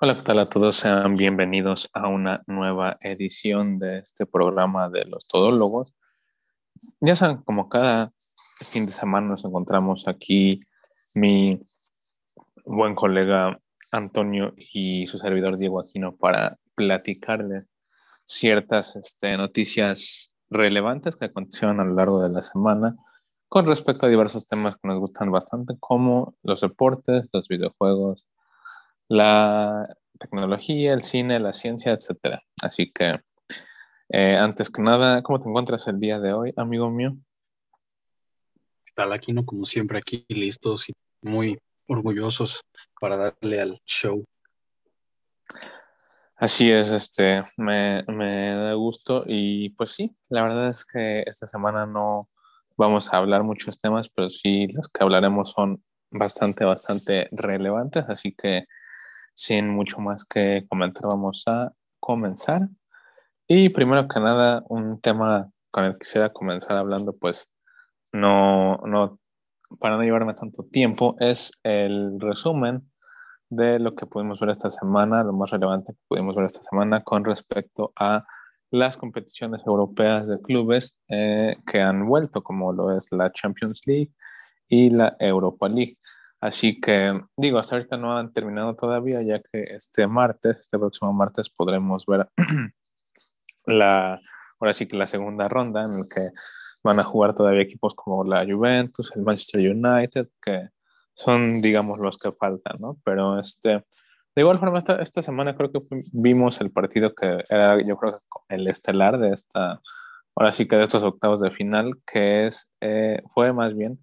Hola, ¿qué tal a todos? Sean bienvenidos a una nueva edición de este programa de los todólogos. Ya saben, como cada fin de semana nos encontramos aquí mi buen colega Antonio y su servidor Diego Aquino para platicarles ciertas este, noticias relevantes que acontecieron a lo largo de la semana con respecto a diversos temas que nos gustan bastante, como los deportes, los videojuegos, la tecnología, el cine, la ciencia, etc. Así que, eh, antes que nada, ¿cómo te encuentras el día de hoy, amigo mío? ¿Qué tal, Aquino? Como siempre, aquí listos y muy orgullosos para darle al show. Así es, este, me, me da gusto y pues sí, la verdad es que esta semana no vamos a hablar muchos temas, pero sí los que hablaremos son bastante, bastante relevantes, así que sin mucho más que comentar, vamos a comenzar. Y primero que nada, un tema con el que quisiera comenzar hablando, pues no, no, para no llevarme tanto tiempo, es el resumen de lo que pudimos ver esta semana, lo más relevante que pudimos ver esta semana con respecto a las competiciones europeas de clubes eh, que han vuelto, como lo es la Champions League y la Europa League. Así que, digo, hasta ahorita no han terminado todavía, ya que este martes, este próximo martes, podremos ver la, ahora sí que la segunda ronda en la que van a jugar todavía equipos como la Juventus, el Manchester United, que son, digamos, los que faltan, ¿no? Pero este, de igual forma, esta, esta semana creo que vimos el partido que era, yo creo el estelar de esta, ahora sí que de estos octavos de final, que es, eh, fue más bien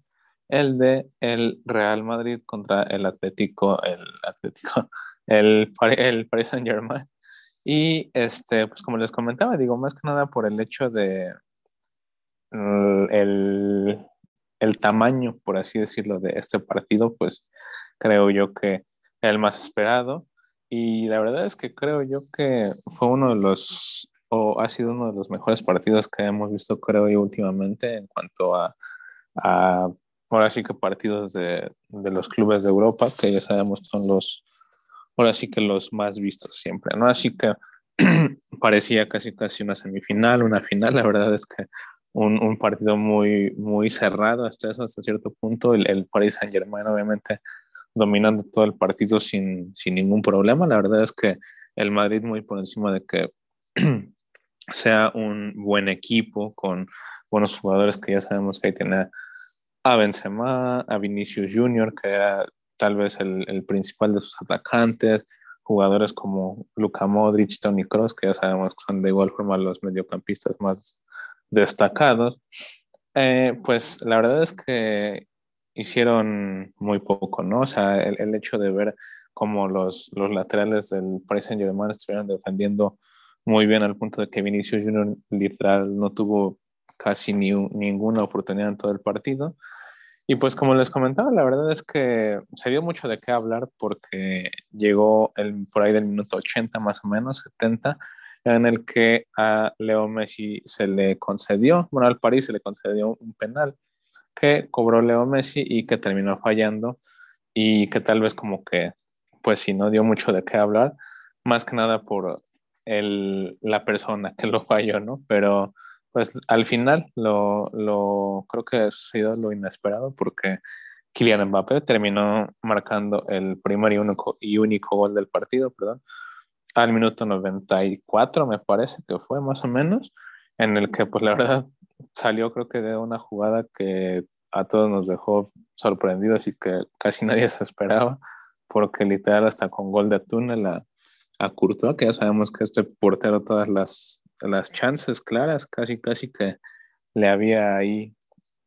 el de el Real Madrid contra el Atlético, el Atlético, el, el Paris Saint Germain. Y este, pues como les comentaba, digo, más que nada por el hecho de mm, el, el tamaño, por así decirlo, de este partido, pues creo yo que el más esperado. Y la verdad es que creo yo que fue uno de los, o ha sido uno de los mejores partidos que hemos visto, creo yo, últimamente en cuanto a, a ahora sí que partidos de, de, los clubes de Europa, que ya sabemos son los, ahora sí que los más vistos siempre, ¿no? Así que parecía casi casi una semifinal, una final, la verdad es que un, un partido muy, muy cerrado hasta eso, hasta cierto punto, el, el Paris Saint Germain obviamente dominando todo el partido sin, sin ningún problema, la verdad es que el Madrid muy por encima de que sea un buen equipo con buenos jugadores que ya sabemos que ahí tiene a Benzema, a Vinicius Junior, que era tal vez el, el, principal de sus atacantes, jugadores como Luka Modric, Tony Cross, que ya sabemos que son de igual forma los mediocampistas más destacados. Eh, pues la verdad es que hicieron muy poco, ¿no? O sea, el, el hecho de ver cómo los, los laterales del Paris Saint-Germain estuvieron defendiendo muy bien al punto de que Vinicius Junior literal no tuvo casi ni, ninguna oportunidad en todo el partido. Y pues como les comentaba, la verdad es que se dio mucho de qué hablar porque llegó el, por ahí del minuto 80 más o menos, 70, en el que a Leo Messi se le concedió, bueno, al París se le concedió un penal que cobró Leo Messi y que terminó fallando y que tal vez como que, pues sí, no dio mucho de qué hablar, más que nada por el, la persona que lo falló, ¿no? Pero pues al final lo, lo, creo que ha sido lo inesperado porque Kylian Mbappé terminó marcando el primer y único, y único gol del partido, perdón, al minuto 94 me parece que fue más o menos, en el que pues la verdad salió creo que de una jugada que a todos nos dejó sorprendidos y que casi nadie se esperaba, porque literal hasta con gol de túnel a, a Courtois, que ya sabemos que este portero todas las las chances claras, casi, casi que le había ahí,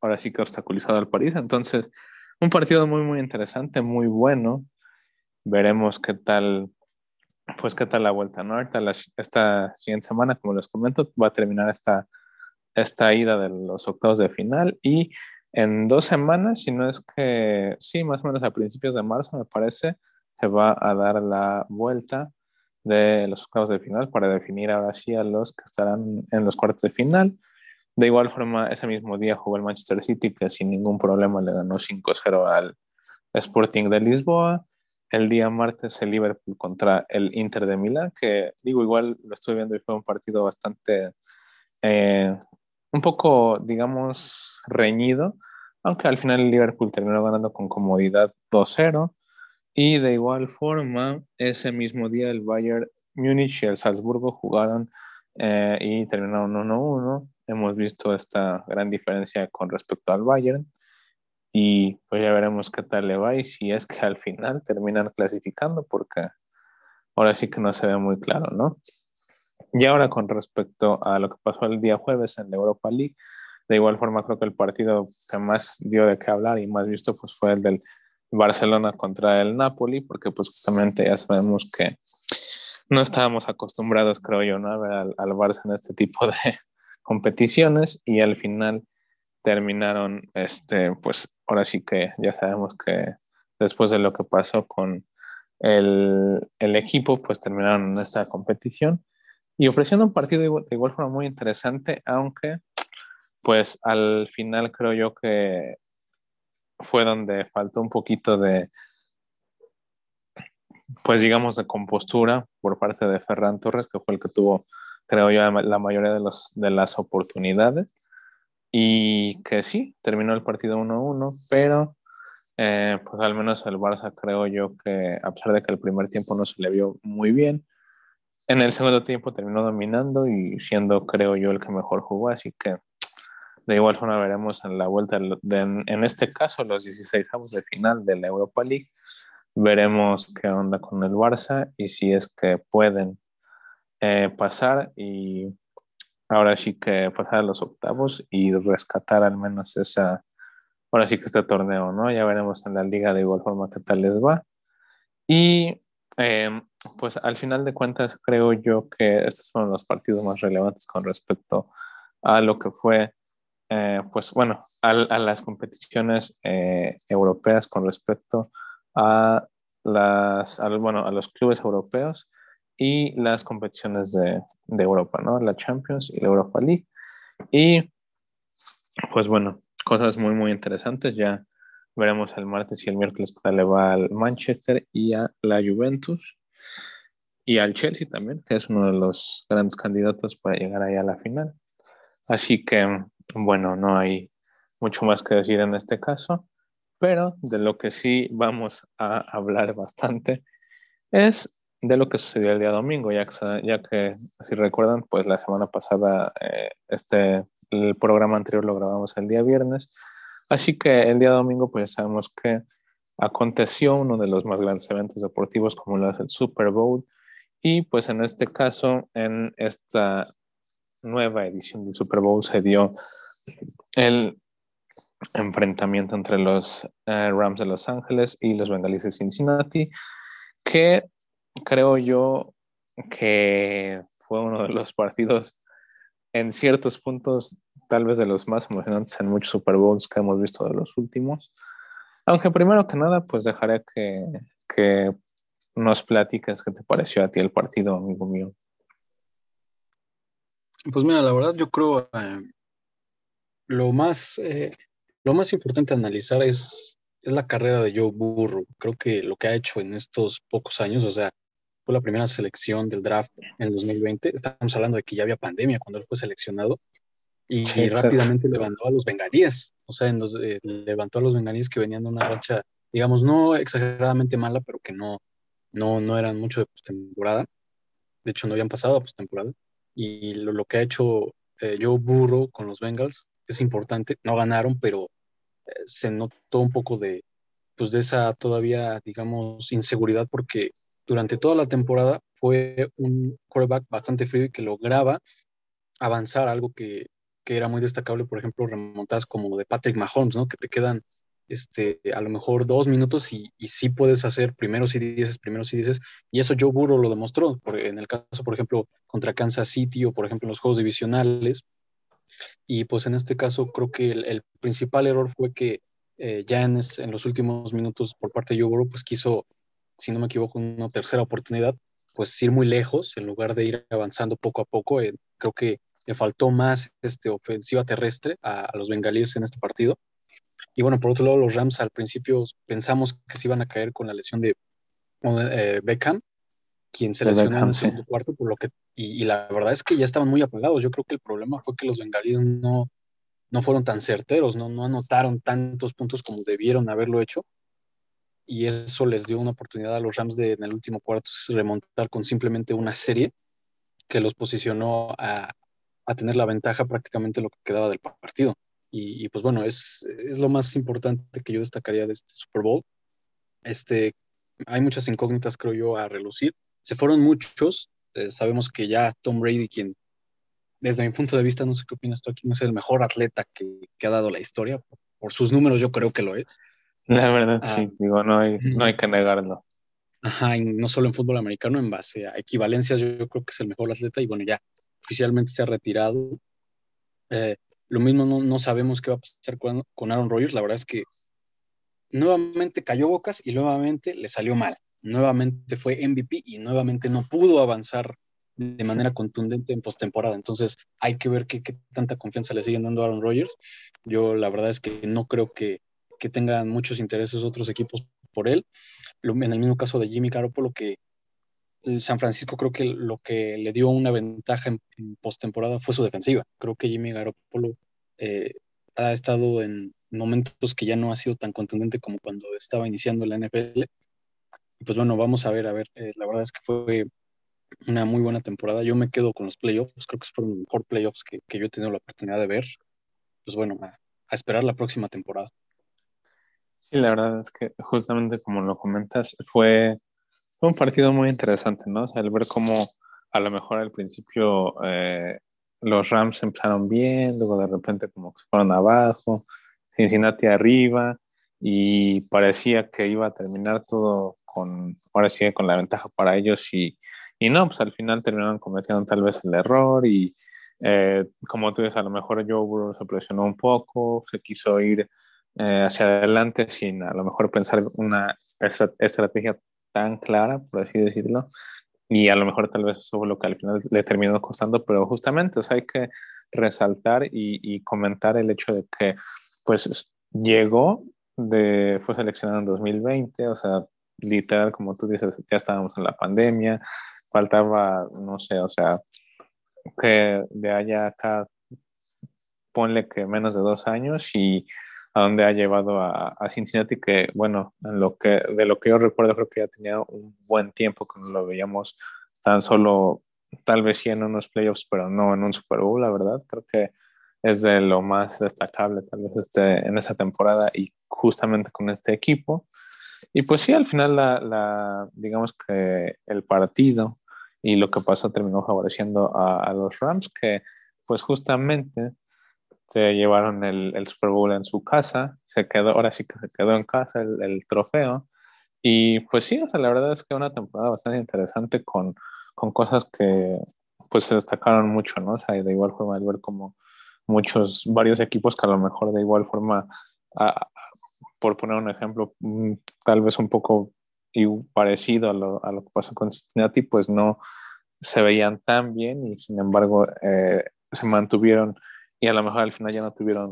ahora sí que obstaculizado al París. Entonces, un partido muy, muy interesante, muy bueno. Veremos qué tal, pues qué tal la vuelta, ¿no? Ahorita esta siguiente semana, como les comento, va a terminar esta, esta ida de los octavos de final y en dos semanas, si no es que, sí, más o menos a principios de marzo, me parece, se va a dar la vuelta de los octavos de final para definir ahora sí a los que estarán en los cuartos de final. De igual forma, ese mismo día jugó el Manchester City, que sin ningún problema le ganó 5-0 al Sporting de Lisboa. el día martes el Liverpool contra el Inter de Milán, que digo, igual lo estoy viendo y fue un partido bastante, eh, un poco, digamos, reñido, aunque al final el Liverpool terminó ganando con comodidad 2-0. Y de igual forma, ese mismo día el Bayern Múnich y el Salzburgo jugaron eh, y terminaron 1-1. Hemos visto esta gran diferencia con respecto al Bayern y pues ya veremos qué tal le va y si es que al final terminan clasificando porque ahora sí que no se ve muy claro, ¿no? Y ahora con respecto a lo que pasó el día jueves en la Europa League, de igual forma creo que el partido que más dio de qué hablar y más visto pues fue el del Barcelona contra el Napoli, porque pues justamente ya sabemos que no estábamos acostumbrados, creo yo, ¿no? a ver al, al Barça en este tipo de competiciones y al final terminaron, este, pues ahora sí que ya sabemos que después de lo que pasó con el, el equipo, pues terminaron en esta competición y ofreciendo un partido de igual, forma muy interesante, aunque pues al final creo yo que fue donde faltó un poquito de, pues digamos, de compostura por parte de Ferran Torres, que fue el que tuvo, creo yo, la mayoría de, los, de las oportunidades. Y que sí, terminó el partido 1-1, pero eh, pues al menos el Barça creo yo que a pesar de que el primer tiempo no se le vio muy bien, en el segundo tiempo terminó dominando y siendo creo yo el que mejor jugó, así que de igual forma veremos en la vuelta, en este caso los 16 avos de final de la Europa League, veremos qué onda con el Barça y si es que pueden eh, pasar y ahora sí que pasar a los octavos y rescatar al menos esa, ahora sí que este torneo, ¿no? Ya veremos en la liga de igual forma qué tal les va. Y em, pues al final de cuentas creo yo que estos fueron los partidos más relevantes con respecto a lo que fue, eh, pues bueno, a, las competiciones eh, europeas con respecto a, las, bueno, a los clubes europeos y las competiciones de, de, Europa, ¿no? La Champions y la Europa League. Y pues bueno, cosas muy, muy interesantes. Ya veremos el martes y el miércoles que le va al Manchester y a la Juventus y al Chelsea también, que es uno de los grandes candidatos para llegar ahí a la final. Así que, bueno, no hay mucho más que decir en este caso, pero de lo que sí vamos a hablar bastante es de lo que sucedió el día domingo, ya que, si recuerdan, pues la semana pasada eh, este, el programa anterior lo grabamos el día viernes, así que el día domingo pues sabemos que aconteció uno de los más grandes eventos deportivos como el Super Bowl. Y pues en este caso, en esta nueva edición del Super Bowl se dio el enfrentamiento entre los eh, Rams de Los Ángeles y los Bengalíes de Cincinnati, que creo yo que fue uno de los partidos en ciertos puntos tal vez de los más emocionantes en muchos Super Bowls que hemos visto de los últimos. Aunque primero que nada, pues dejaré que, que nos platiques qué te pareció a ti el partido, amigo mío. Pues mira, la verdad yo creo eh, lo más eh, lo más importante a analizar es, es la carrera de Joe Burrow. Creo que lo que ha hecho en estos pocos años, o sea, fue la primera selección del draft en 2020. Estamos hablando de que ya había pandemia cuando él fue seleccionado y, rápidamente levantó a los bengalíes. O sea, eh, levantó a los bengalíes que venían de una racha, digamos, no exageradamente mala, pero que no, no, no eran mucho de postemporada. De hecho, no habían pasado a postemporada. Y lo, que ha hecho eh, Joe Burrow con los Bengals es importante. No ganaron, pero eh, se notó un poco de, pues de esa todavía, digamos, inseguridad porque durante toda la temporada fue un quarterback bastante frío y que lograba avanzar, algo que, que era muy destacable, por ejemplo, remontadas como de Patrick Mahomes, ¿no? Que te quedan este, a lo mejor dos minutos y, y sí puedes hacer primeros y dices, primeros y dices, y eso Joe Burrow lo demostró, en el caso, por ejemplo, contra Kansas City o, por ejemplo, en los juegos divisionales, y pues en este caso creo que el, principal error fue que eh, ya en, los últimos minutos por parte de Joe pues quiso, si no me equivoco, una tercera oportunidad, pues ir muy lejos en lugar de ir avanzando poco a poco. Eh, creo que le faltó más este, ofensiva terrestre a, los bengalíes en este partido. Y bueno, por otro lado, los Rams al principio pensamos que se iban a caer con la lesión de, eh, Beckham, quien se lesionó en el segundo cuarto, por lo que, y, la verdad es que ya estaban muy apagados. Yo creo que el problema fue que los bengalíes no, no fueron tan certeros, ¿no? no anotaron tantos puntos como debieron haberlo hecho. Y eso les dio una oportunidad a los Rams de en el último cuarto remontar con simplemente una serie que los posicionó a, a tener la ventaja prácticamente lo que quedaba del partido. Y, pues bueno, es, es, lo más importante que yo destacaría de este Super Bowl. Este, hay muchas incógnitas, creo yo, a relucir. Se fueron muchos. Eh, sabemos que ya Tom Brady, quien desde mi punto de vista, no sé qué opinas tú aquí, no es el mejor atleta que, que ha dado la historia. Por, sus números, yo creo que lo es. La verdad, sí, ah, digo, no hay, no hay que negarlo. Ajá, y no solo en fútbol americano, en base a equivalencias, yo, creo que es el mejor atleta y bueno, ya oficialmente se ha retirado. Eh, lo mismo no, sabemos qué va a pasar con, con Aaron Rodgers. La verdad es que nuevamente cayó bocas y nuevamente le salió mal. Nuevamente fue MVP y nuevamente no pudo avanzar de manera contundente en postemporada. Entonces hay que ver qué, tanta confianza le siguen dando a Aaron Rodgers. Yo la verdad es que no creo que, que tengan muchos intereses otros equipos por él. En el mismo caso de Jimmy Garoppolo, que San Francisco creo que lo que le dio una ventaja en, postemporada fue su defensiva. Creo que Jimmy Garoppolo eh, ha estado en momentos que ya no ha sido tan contundente como cuando estaba iniciando la NFL. Pues bueno, vamos a ver, a ver. Eh, la verdad es que fue una muy buena temporada. Yo me quedo con los playoffs. Creo que fueron los mejores playoffs que, yo he tenido la oportunidad de ver. Pues bueno, a, esperar la próxima temporada. Sí, la verdad es que justamente como lo comentas, fue fue un partido muy interesante, ¿no? O ver cómo a lo mejor al principio eh, los Rams empezaron bien, luego de repente como que fueron abajo, Cincinnati arriba y parecía que iba a terminar todo con, ahora sí, con la ventaja para ellos y, y no, pues al final terminaron cometiendo tal vez el error y eh, como tú dices, a lo mejor Joe Burrow se presionó un poco, se quiso ir eh, hacia adelante sin a lo mejor pensar una estrategia tan clara, por así decirlo, y a lo mejor tal vez eso fue lo que al final le terminó costando, pero justamente hay que resaltar y, comentar el hecho de que pues llegó, de, fue seleccionado en 2020, o sea, literal, como tú dices, ya estábamos en la pandemia, faltaba, no sé, o sea, que de allá acá, ponle que menos de dos años y a dónde ha llevado a, Cincinnati, que bueno, en lo que, de lo que yo recuerdo creo que ya tenía un buen tiempo que lo veíamos tan solo, tal vez sí en unos playoffs, pero no en un Super Bowl, la verdad, creo que es de lo más destacable tal vez este, en esa temporada y justamente con este equipo. Y pues sí, al final la, la digamos que el partido y lo que pasó terminó favoreciendo a, a los Rams, que pues justamente se llevaron el, el, Super Bowl en su casa, se quedó, ahora sí que se quedó en casa el, el, trofeo. Y pues sí, o sea, la verdad es que una temporada bastante interesante con, con cosas que pues se destacaron mucho, ¿no? O sea, de igual forma, al ver como muchos, varios equipos que a lo mejor de igual forma, por poner un ejemplo, mm, tal vez un poco parecido a lo, a lo que pasó con Cincinnati, pues no se veían tan bien y sin embargo eh, se mantuvieron y a lo mejor al final ya no tuvieron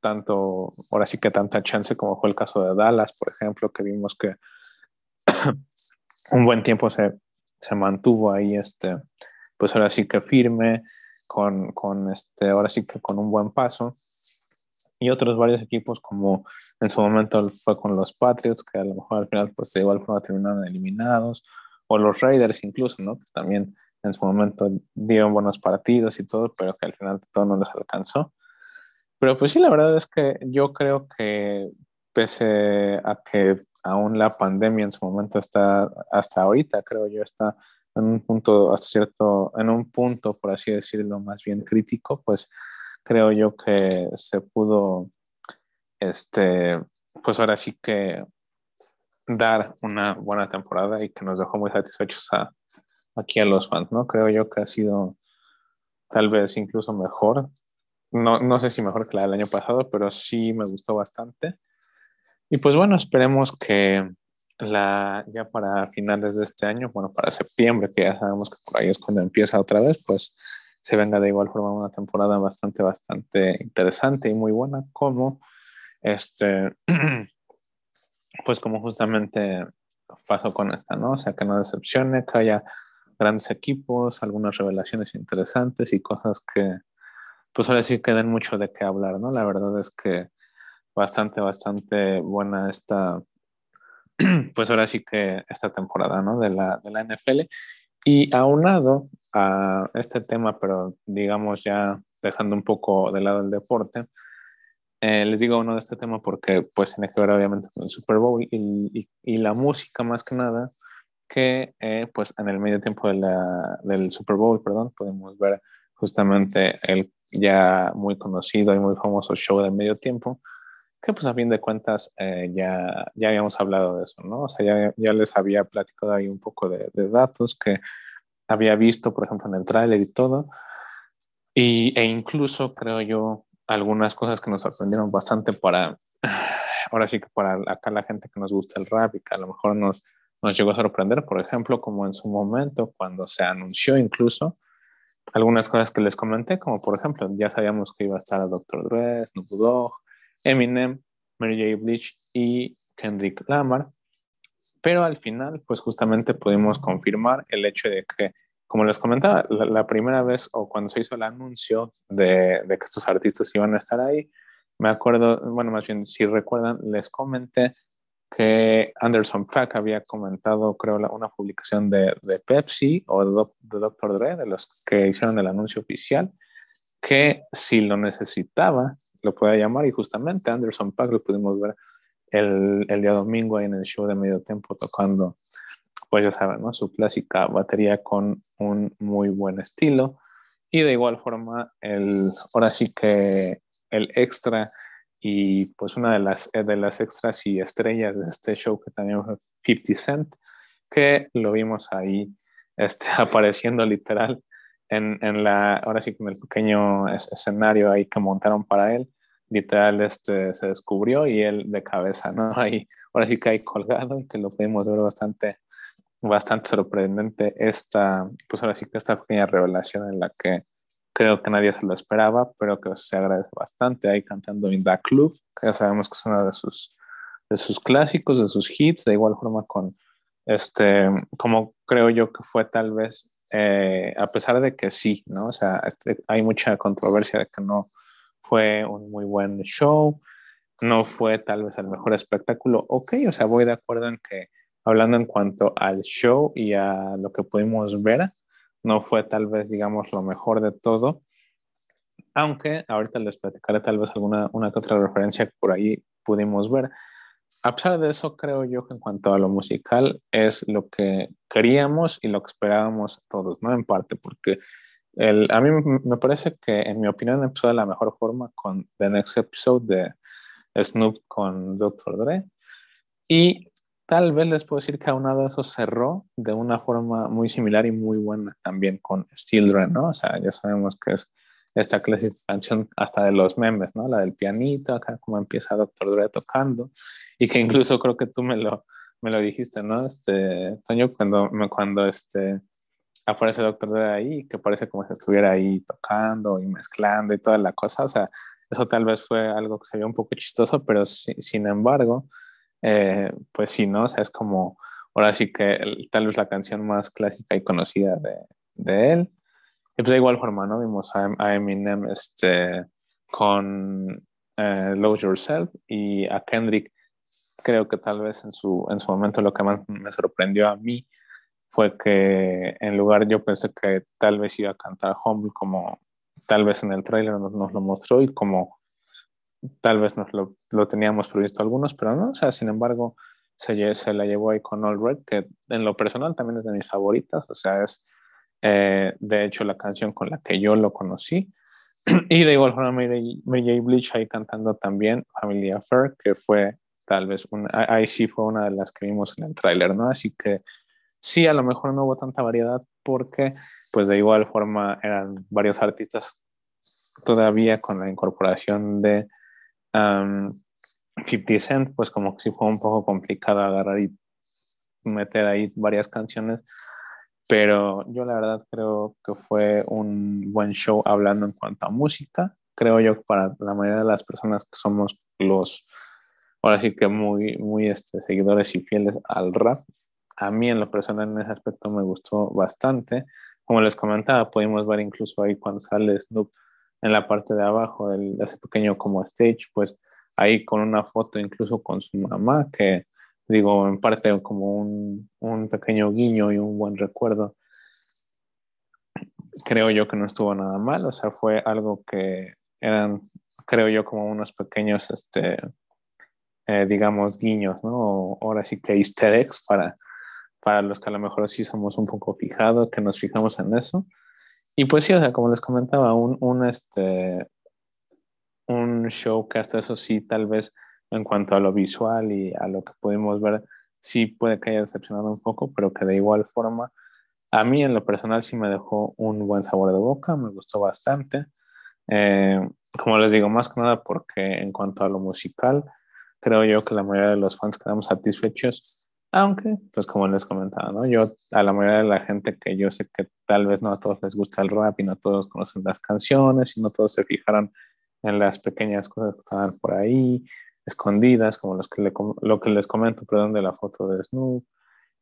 tanto, ahora sí que tanta chance como fue el caso de Dallas, por ejemplo, que vimos que un buen tiempo se, se, mantuvo ahí, este, pues ahora sí que firme, con, con, este, ahora sí que con un buen paso. Y otros varios equipos como en su momento fue con los Patriots, que a lo mejor al final pues de igual forma terminaron eliminados, o los Raiders incluso, ¿no? Que también en su momento dieron buenos partidos y todo, pero que al final todo no les alcanzó. Pero pues sí, la verdad es que yo creo que pese a que aún la pandemia en su momento está, hasta ahorita creo yo, está en un punto, hasta cierto, en un punto, por así decirlo, más bien crítico, pues creo yo que se pudo, este, pues ahora sí que dar una buena temporada y que nos dejó muy satisfechos a, aquí a los fans, ¿no? Creo yo que ha sido tal vez incluso mejor. No, no sé si mejor que la del año pasado, pero sí me gustó bastante. Y pues bueno, esperemos que la, ya para finales de este año, bueno, para septiembre, que ya sabemos que por ahí es cuando empieza otra vez, pues se venga de igual forma una temporada bastante, bastante interesante y muy buena, como este, pues como justamente pasó con esta, ¿no? O sea, que no decepcione, que haya grandes equipos, algunas revelaciones interesantes y cosas que, pues ahora sí queden mucho de qué hablar, ¿no? La verdad es que bastante, bastante buena esta, pues ahora sí que esta temporada, ¿no? De la, de la NFL. Y aunado a este tema, pero digamos ya dejando un poco de lado el deporte, eh, les digo uno de este tema porque pues tiene que ver obviamente con el Super Bowl y, y, la música más que nada, que eh, pues en el medio tiempo de la, del Super Bowl, perdón, podemos ver justamente el ya muy conocido y muy famoso show de medio tiempo, que pues a fin de cuentas eh, ya, ya habíamos hablado de eso, ¿no? O sea, ya, ya les había platicado ahí un poco de, de, datos que había visto, por ejemplo, en el tráiler y todo, y, e incluso creo yo algunas cosas que nos sorprendieron bastante para, ahora sí que para acá la gente que nos gusta el rap y que a lo mejor nos, nos llegó a sorprender, por ejemplo, como en su momento, cuando se anunció incluso, algunas cosas que les comenté, como por ejemplo, ya sabíamos que iba a estar a Dr. Dre, Snoop Dogg, Eminem, Mary J. Blige y Kendrick Lamar, pero al final, pues justamente pudimos confirmar el hecho de que, como les comentaba, la, primera vez o cuando se hizo el anuncio de, de, que estos artistas iban a estar ahí, me acuerdo, bueno, más bien, si recuerdan, les comenté que Anderson Pack había comentado, creo, una publicación de, de Pepsi o de, de Dr. Dre, de los que hicieron el anuncio oficial, que si lo necesitaba, lo podía llamar y justamente Anderson Pack lo pudimos ver el, el, día domingo en el show de medio tiempo tocando, pues ya saben, ¿no? Su clásica batería con un muy buen estilo y de igual forma el, ahora sí que el extra y pues una de las, eh, de las extras y estrellas de este show que también fue 50 Cent, que lo vimos ahí este, apareciendo literal en, en, la, ahora sí en el pequeño escenario ahí que montaron para él, literal este, se descubrió y él de cabeza, ¿no? Ahí, ahora sí que hay colgado y que lo pudimos ver bastante, bastante sorprendente esta, pues ahora sí que esta pequeña revelación en la que creo que nadie se lo esperaba, pero que se agradece bastante ahí cantando In That Club, que ya sabemos que es uno de sus, de sus clásicos, de sus hits, de igual forma con, este, como creo yo que fue tal vez, eh, a pesar de que sí, ¿no? O sea, este, hay mucha controversia de que no fue un muy buen show, no fue tal vez el mejor espectáculo, ok, o sea, voy de acuerdo en que hablando en cuanto al show y a lo que pudimos ver, no fue tal vez, digamos, lo mejor de todo, aunque ahorita les platicaré tal vez alguna una que otra referencia que por ahí pudimos ver. A pesar de eso, creo yo que en cuanto a lo musical es lo que queríamos y lo que esperábamos todos, ¿no? En parte, porque el, a mí me parece que, en mi opinión, empezó de la mejor forma con The Next Episode de Snoop con Dr. Dre. Y Tal vez les puedo decir que aunado a eso cerró de una forma muy similar y muy buena también con Dre, ¿no? O sea, ya sabemos que es esta clásica canción hasta de los memes, ¿no? La del pianito, acá como empieza Doctor Dre tocando y que incluso creo que tú me lo, me lo dijiste, ¿no? Este, Toño, cuando, cuando este, aparece Doctor Dre ahí, que parece como si estuviera ahí tocando y mezclando y toda la cosa, o sea, eso tal vez fue algo que se vio un poco chistoso, pero sin embargo, eh, pues sí, ¿no? O sea, es como, ahora sí que tal vez la canción más clásica y conocida de, de él. Y pues de igual forma, ¿no? Vimos a, Eminem este, con eh, Lose Yourself y a Kendrick. Creo que tal vez en su, en su momento lo que más me sorprendió a mí fue que en lugar yo pensé que tal vez iba a cantar Humble como tal vez en el trailer nos, nos lo mostró y como tal vez nos lo, lo, teníamos previsto algunos, pero no, o sea, sin embargo, se, se la llevó ahí con All Red, que en lo personal también es de mis favoritas, o sea, es eh, de hecho la canción con la que yo lo conocí. y de igual forma, Mary, J. Bleach ahí cantando también Familia Fair, que fue tal vez, ahí sí fue una de las que vimos en el tráiler, ¿no? Así que sí, a lo mejor no hubo tanta variedad porque, pues de igual forma, eran varios artistas todavía con la incorporación de 50 Cent, pues como que sí fue un poco complicado agarrar y meter ahí varias canciones, pero yo la verdad creo que fue un buen show hablando en cuanto a música. Creo yo para la mayoría de las personas que somos los, ahora sí que muy, muy este, seguidores y fieles al rap, a mí en lo personal en ese aspecto me gustó bastante. Como les comentaba, pudimos ver incluso ahí cuando sale Snoop en la parte de abajo de ese pequeño como stage, pues ahí con una foto incluso con su mamá, que digo, en parte como un, un pequeño guiño y un buen recuerdo. Creo yo que no estuvo nada mal, o sea, fue algo que eran, creo yo, como unos pequeños, este, eh, digamos, guiños, ¿no? ahora sí que easter eggs para, para los que a lo mejor sí somos un poco fijados, que nos fijamos en eso. Y pues sí, o sea, como les comentaba, un, un, este, un show que hasta eso sí, tal vez en cuanto a lo visual y a lo que pudimos ver, sí puede que haya decepcionado un poco, pero que de igual forma, a mí en lo personal sí me dejó un buen sabor de boca, me gustó bastante. Eh, como les digo, más que nada porque en cuanto a lo musical, creo yo que la mayoría de los fans quedamos satisfechos, aunque, pues como les comentaba, ¿no? Yo, a la mayoría de la gente que yo sé que tal vez no a todos les gusta el rap y no todos conocen las canciones y no todos se fijaron en las pequeñas cosas que estaban por ahí, escondidas, como los que lo que les comento, perdón, de la foto de Snoop.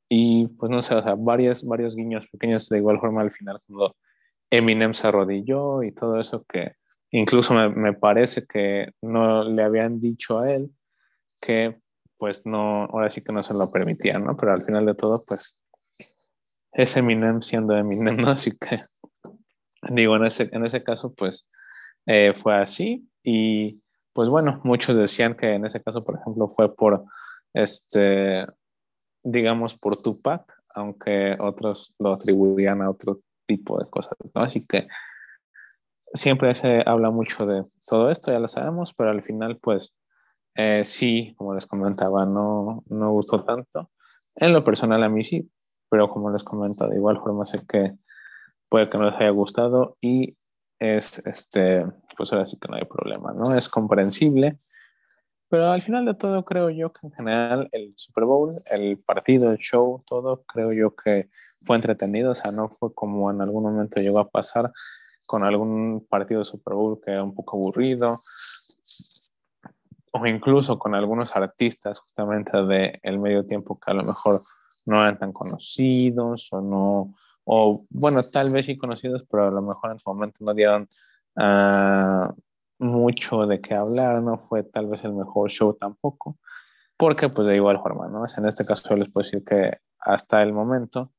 Y pues no sé, o sea, varios, varios guiños pequeños de igual forma al final cuando Eminem se arrodilló y todo eso que incluso me, me parece que no le habían dicho a él que pues no, ahora sí que no se lo permitían, ¿no? Pero al final de todo, pues es Eminem siendo Eminem, ¿no? Así que digo, en ese, en ese caso, pues eh, fue así y pues bueno, muchos decían que en ese caso, por ejemplo, fue por, este, digamos, por Tupac, aunque otros lo atribuían a otro tipo de cosas, ¿no? Así que siempre se habla mucho de todo esto, ya lo sabemos, pero al final, pues eh, sí, como les comentaba, no, no gustó tanto. En lo personal a mí sí, pero como les comento, de igual forma sé que puede que no les haya gustado y es, este, pues ahora sí que no hay problema, ¿no? Es comprensible, pero al final de todo creo yo que en general el Super Bowl, el partido, el show, todo, creo yo que fue entretenido, o sea, no fue como en algún momento llegó a pasar con algún partido de Super Bowl que era un poco aburrido, o incluso con algunos artistas justamente de el medio tiempo que a lo mejor no eran tan conocidos o no, o bueno, tal vez sí conocidos, pero a lo mejor en su momento no dieron uh, mucho de qué hablar, no fue tal vez el mejor show tampoco, porque pues de igual forma, ¿no? en este caso les puedo decir que hasta el momento,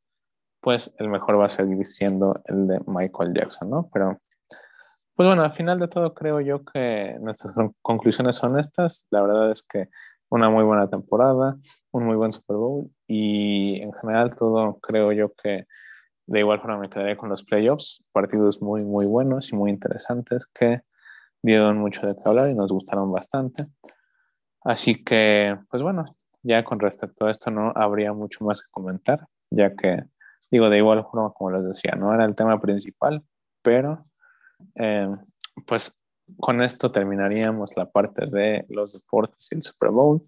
pues el mejor va a seguir siendo el de Michael Jackson, ¿no? Pero pues bueno, al final de todo creo yo que nuestras conclusiones son estas. La verdad es que una muy buena temporada, un muy buen Super Bowl y en general todo creo yo que de igual forma me quedaré con los playoffs, partidos muy muy buenos y muy interesantes que dieron mucho de qué hablar y nos gustaron bastante. Así que, pues bueno, ya con respecto a esto no habría mucho más que comentar, ya que digo de igual forma como les decía, no era el tema principal, pero eh, pues con esto terminaríamos la parte de los deportes y el Super Bowl.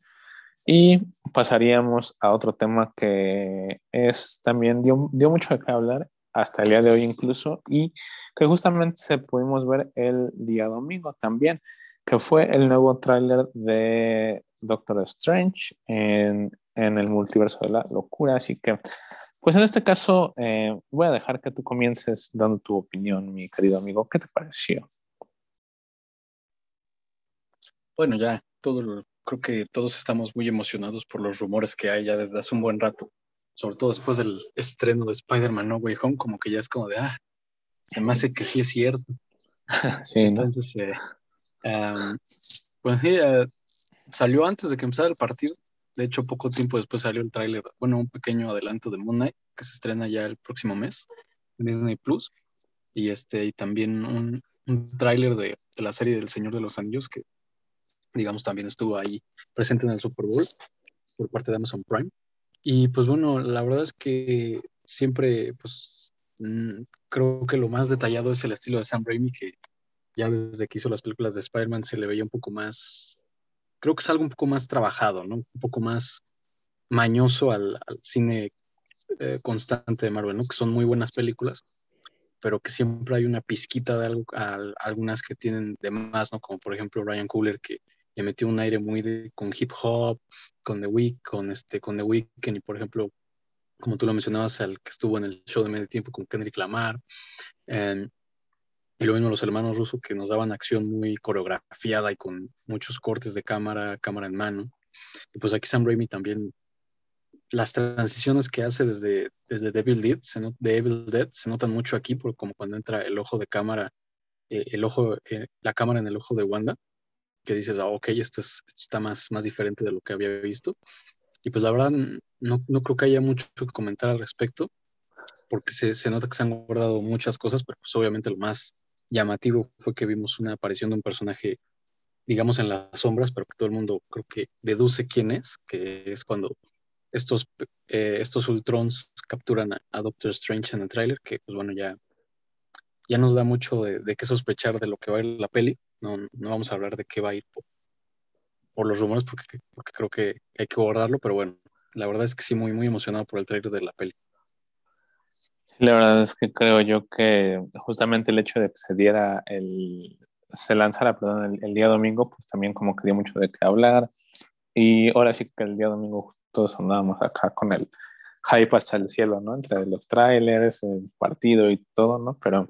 Y pasaríamos a otro tema que es también dio, dio mucho qué hablar hasta el día de hoy incluso y que justamente se pudimos ver el día domingo también, que fue el nuevo tráiler de Doctor Strange en, en el multiverso de la locura, así que pues en este caso, eh, voy a dejar que tú comiences dando tu opinión, mi querido amigo. ¿Qué te pareció? Bueno, ya todo, creo que todos estamos muy emocionados por los rumores que hay ya desde hace un buen rato, sobre todo después del estreno de Spider-Man No Way Home, como que ya es como de, ah, se me hace que sí es cierto. sí, Entonces, eh, pues sí, eh, salió antes de que empezara el partido, de hecho, poco tiempo después salió el tráiler, bueno, un pequeño adelanto de Moon Knight, que se estrena ya el próximo mes en Disney Plus. Y este, y también un, un tráiler de, la serie del Señor de los Anillos, que digamos también estuvo ahí presente en el Super Bowl por parte de Amazon Prime. Y pues bueno, la verdad es que siempre, pues mm, creo que lo más detallado es el estilo de Sam Raimi, que ya desde que hizo las películas de Spider-Man se le veía un poco más creo que es algo un poco más trabajado, ¿no? Un poco más mañoso al, cine eh, constante de Marvel, ¿no? Que son muy buenas películas, pero que siempre hay una pizquita de algo, algunas que tienen de más, ¿no? Como por ejemplo Ryan Coogler, que le metió un aire muy con hip hop, con The Week, con este, con The Weeknd, y por ejemplo, como tú lo mencionabas, al que estuvo en el show de medio tiempo con Kendrick Lamar. Em, y lo mismo los hermanos rusos que nos daban acción muy coreografiada y con muchos cortes de cámara, cámara en mano. Y pues aquí Sam Raimi también, las transiciones que hace desde, desde Devil Dead, se, Dead se notan mucho aquí, por, como cuando entra el ojo de cámara, eh, el ojo, eh, la cámara en el ojo de Wanda, que dices, ah, ok, esto, es, está más, más diferente de lo que había visto. Y pues la verdad, no, no creo que haya mucho que comentar al respecto, porque se, se, nota que se han guardado muchas cosas, pero pues obviamente lo más llamativo fue que vimos una aparición de un personaje, digamos, en las sombras, pero que todo el mundo creo que deduce quién es, que es cuando estos, eh, estos Ultrons capturan a, Doctor Strange en el tráiler, que pues bueno, ya, ya nos da mucho de, qué sospechar de lo que va a ir la peli. No, no vamos a hablar de qué va a ir por, los rumores, porque, porque creo que hay que guardarlo, pero bueno, la verdad es que sí, muy, muy emocionado por el tráiler de la peli. Sí, la verdad es que creo yo que justamente el hecho de que se diera el, se lanzara, perdón, el, día domingo, pues también como que dio mucho de qué hablar. Y ahora sí que el día domingo todos andábamos acá con el hype hasta el cielo, ¿no? Entre los trailers, el partido y todo, ¿no? Pero,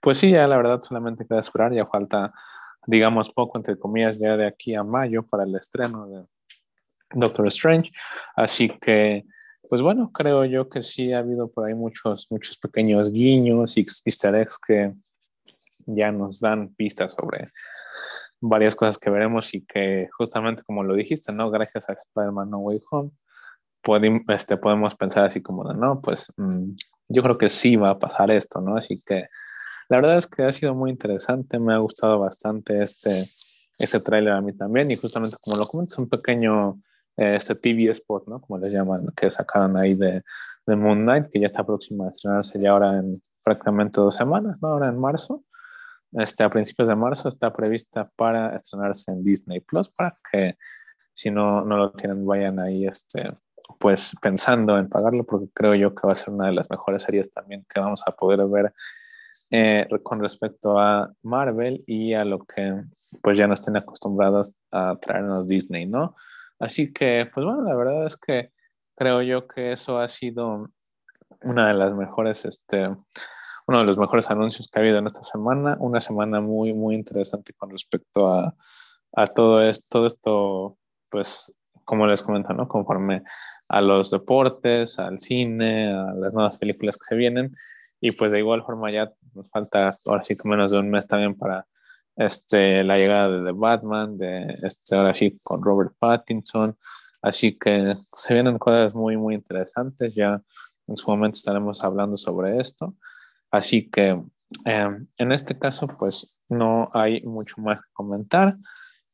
pues sí, ya la verdad solamente queda esperar, ya falta, digamos, poco, entre comillas, ya de aquí a mayo para el estreno de Doctor Strange. Así que pues bueno, creo yo que sí ha habido por ahí muchos, muchos pequeños guiños y easter eggs que ya nos dan pistas sobre varias cosas que veremos y que justamente como lo dijiste, ¿no? Gracias a Spider-Man No Way Home, podemos, este, podemos pensar así como de, no, pues mm, yo creo que sí va a pasar esto, ¿no? Así que la verdad es que ha sido muy interesante, me ha gustado bastante este, este tráiler a mí también y justamente como lo comentas, un pequeño eh, este TV Spot, ¿no? Como les llaman, que sacaron ahí de, de, Moon Knight, que ya está próxima a estrenarse ya ahora en prácticamente dos semanas, ¿no? Ahora en marzo. Este, a principios de marzo está prevista para estrenarse en Disney Plus, para que si no, no lo tienen, vayan ahí este, pues pensando en pagarlo, porque creo yo que va a ser una de las mejores series también que vamos a poder ver eh, con respecto a Marvel y a lo que pues ya nos estén acostumbrados a traernos Disney, ¿no? Así que, pues bueno, la verdad es que creo yo que eso ha sido una de las mejores, este, uno de los mejores anuncios que ha habido en esta semana, una semana muy, muy interesante con respecto a, a todo, esto, todo esto, pues, como les comento, ¿no? Conforme a los deportes, al cine, a las nuevas películas que se vienen. Y pues de igual forma ya nos falta ahora sí que menos de un mes también para este, la llegada de The Batman, de este, ahora sí con Robert Pattinson. Así que se vienen cosas muy, muy interesantes. Ya en su momento estaremos hablando sobre esto. Así que em, en este caso, pues no hay mucho más que comentar.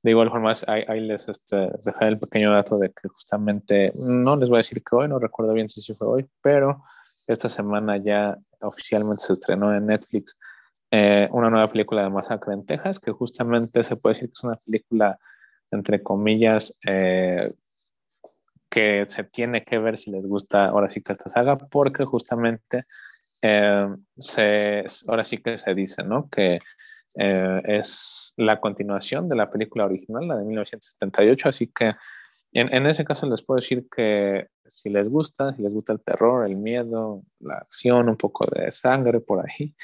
De igual forma, ahí, les, este, dejaré el pequeño dato de que justamente, no les voy a decir que hoy, no recuerdo bien si fue hoy, pero esta semana ya oficialmente se estrenó en Netflix eh, una nueva película de Masacre en Texas, que justamente se puede decir que es una película, entre comillas, eh, que se tiene que ver si les gusta ahora sí que esta saga, porque justamente eh, ahora sí que se dice, ¿no? Que es la continuación de la película original, la de 1978, así que en, en, ese caso les puedo decir que si les gusta, si les gusta el terror, el miedo, la acción, un poco de sangre por ahí,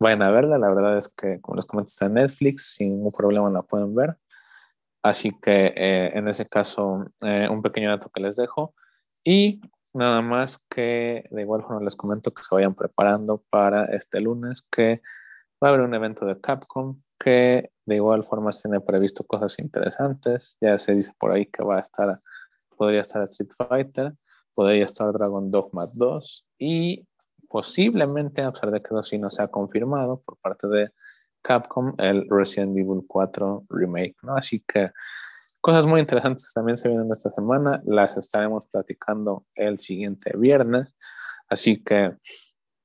vayan a verla. La verdad es que, como les comenté, está en Netflix, sin ningún problema la pueden ver. Así que eh, en ese caso, eh, un pequeño dato que les dejo. Y nada más que de igual forma les comento que se vayan preparando para este lunes, que va a haber un evento de Capcom que de igual forma tiene previsto cosas interesantes. Ya se dice por ahí que va a estar, podría estar Street Fighter, podría estar Dragon Dogma 2 y posiblemente, a pesar de que eso sí no se ha confirmado por parte de Capcom, el Resident Evil 4 Remake, ¿no? Así que cosas muy interesantes también se vienen esta semana, las estaremos platicando el siguiente viernes, así que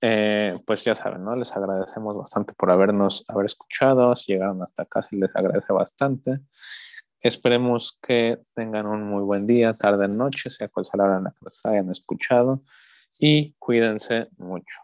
eh, pues ya saben, ¿no? Les agradecemos bastante por habernos, haber escuchado, si llegaron hasta acá, se les agradece bastante. Esperemos que tengan un muy buen día, tarde, noche, sea cual sea la hora en la que los hayan escuchado y cuídense mucho.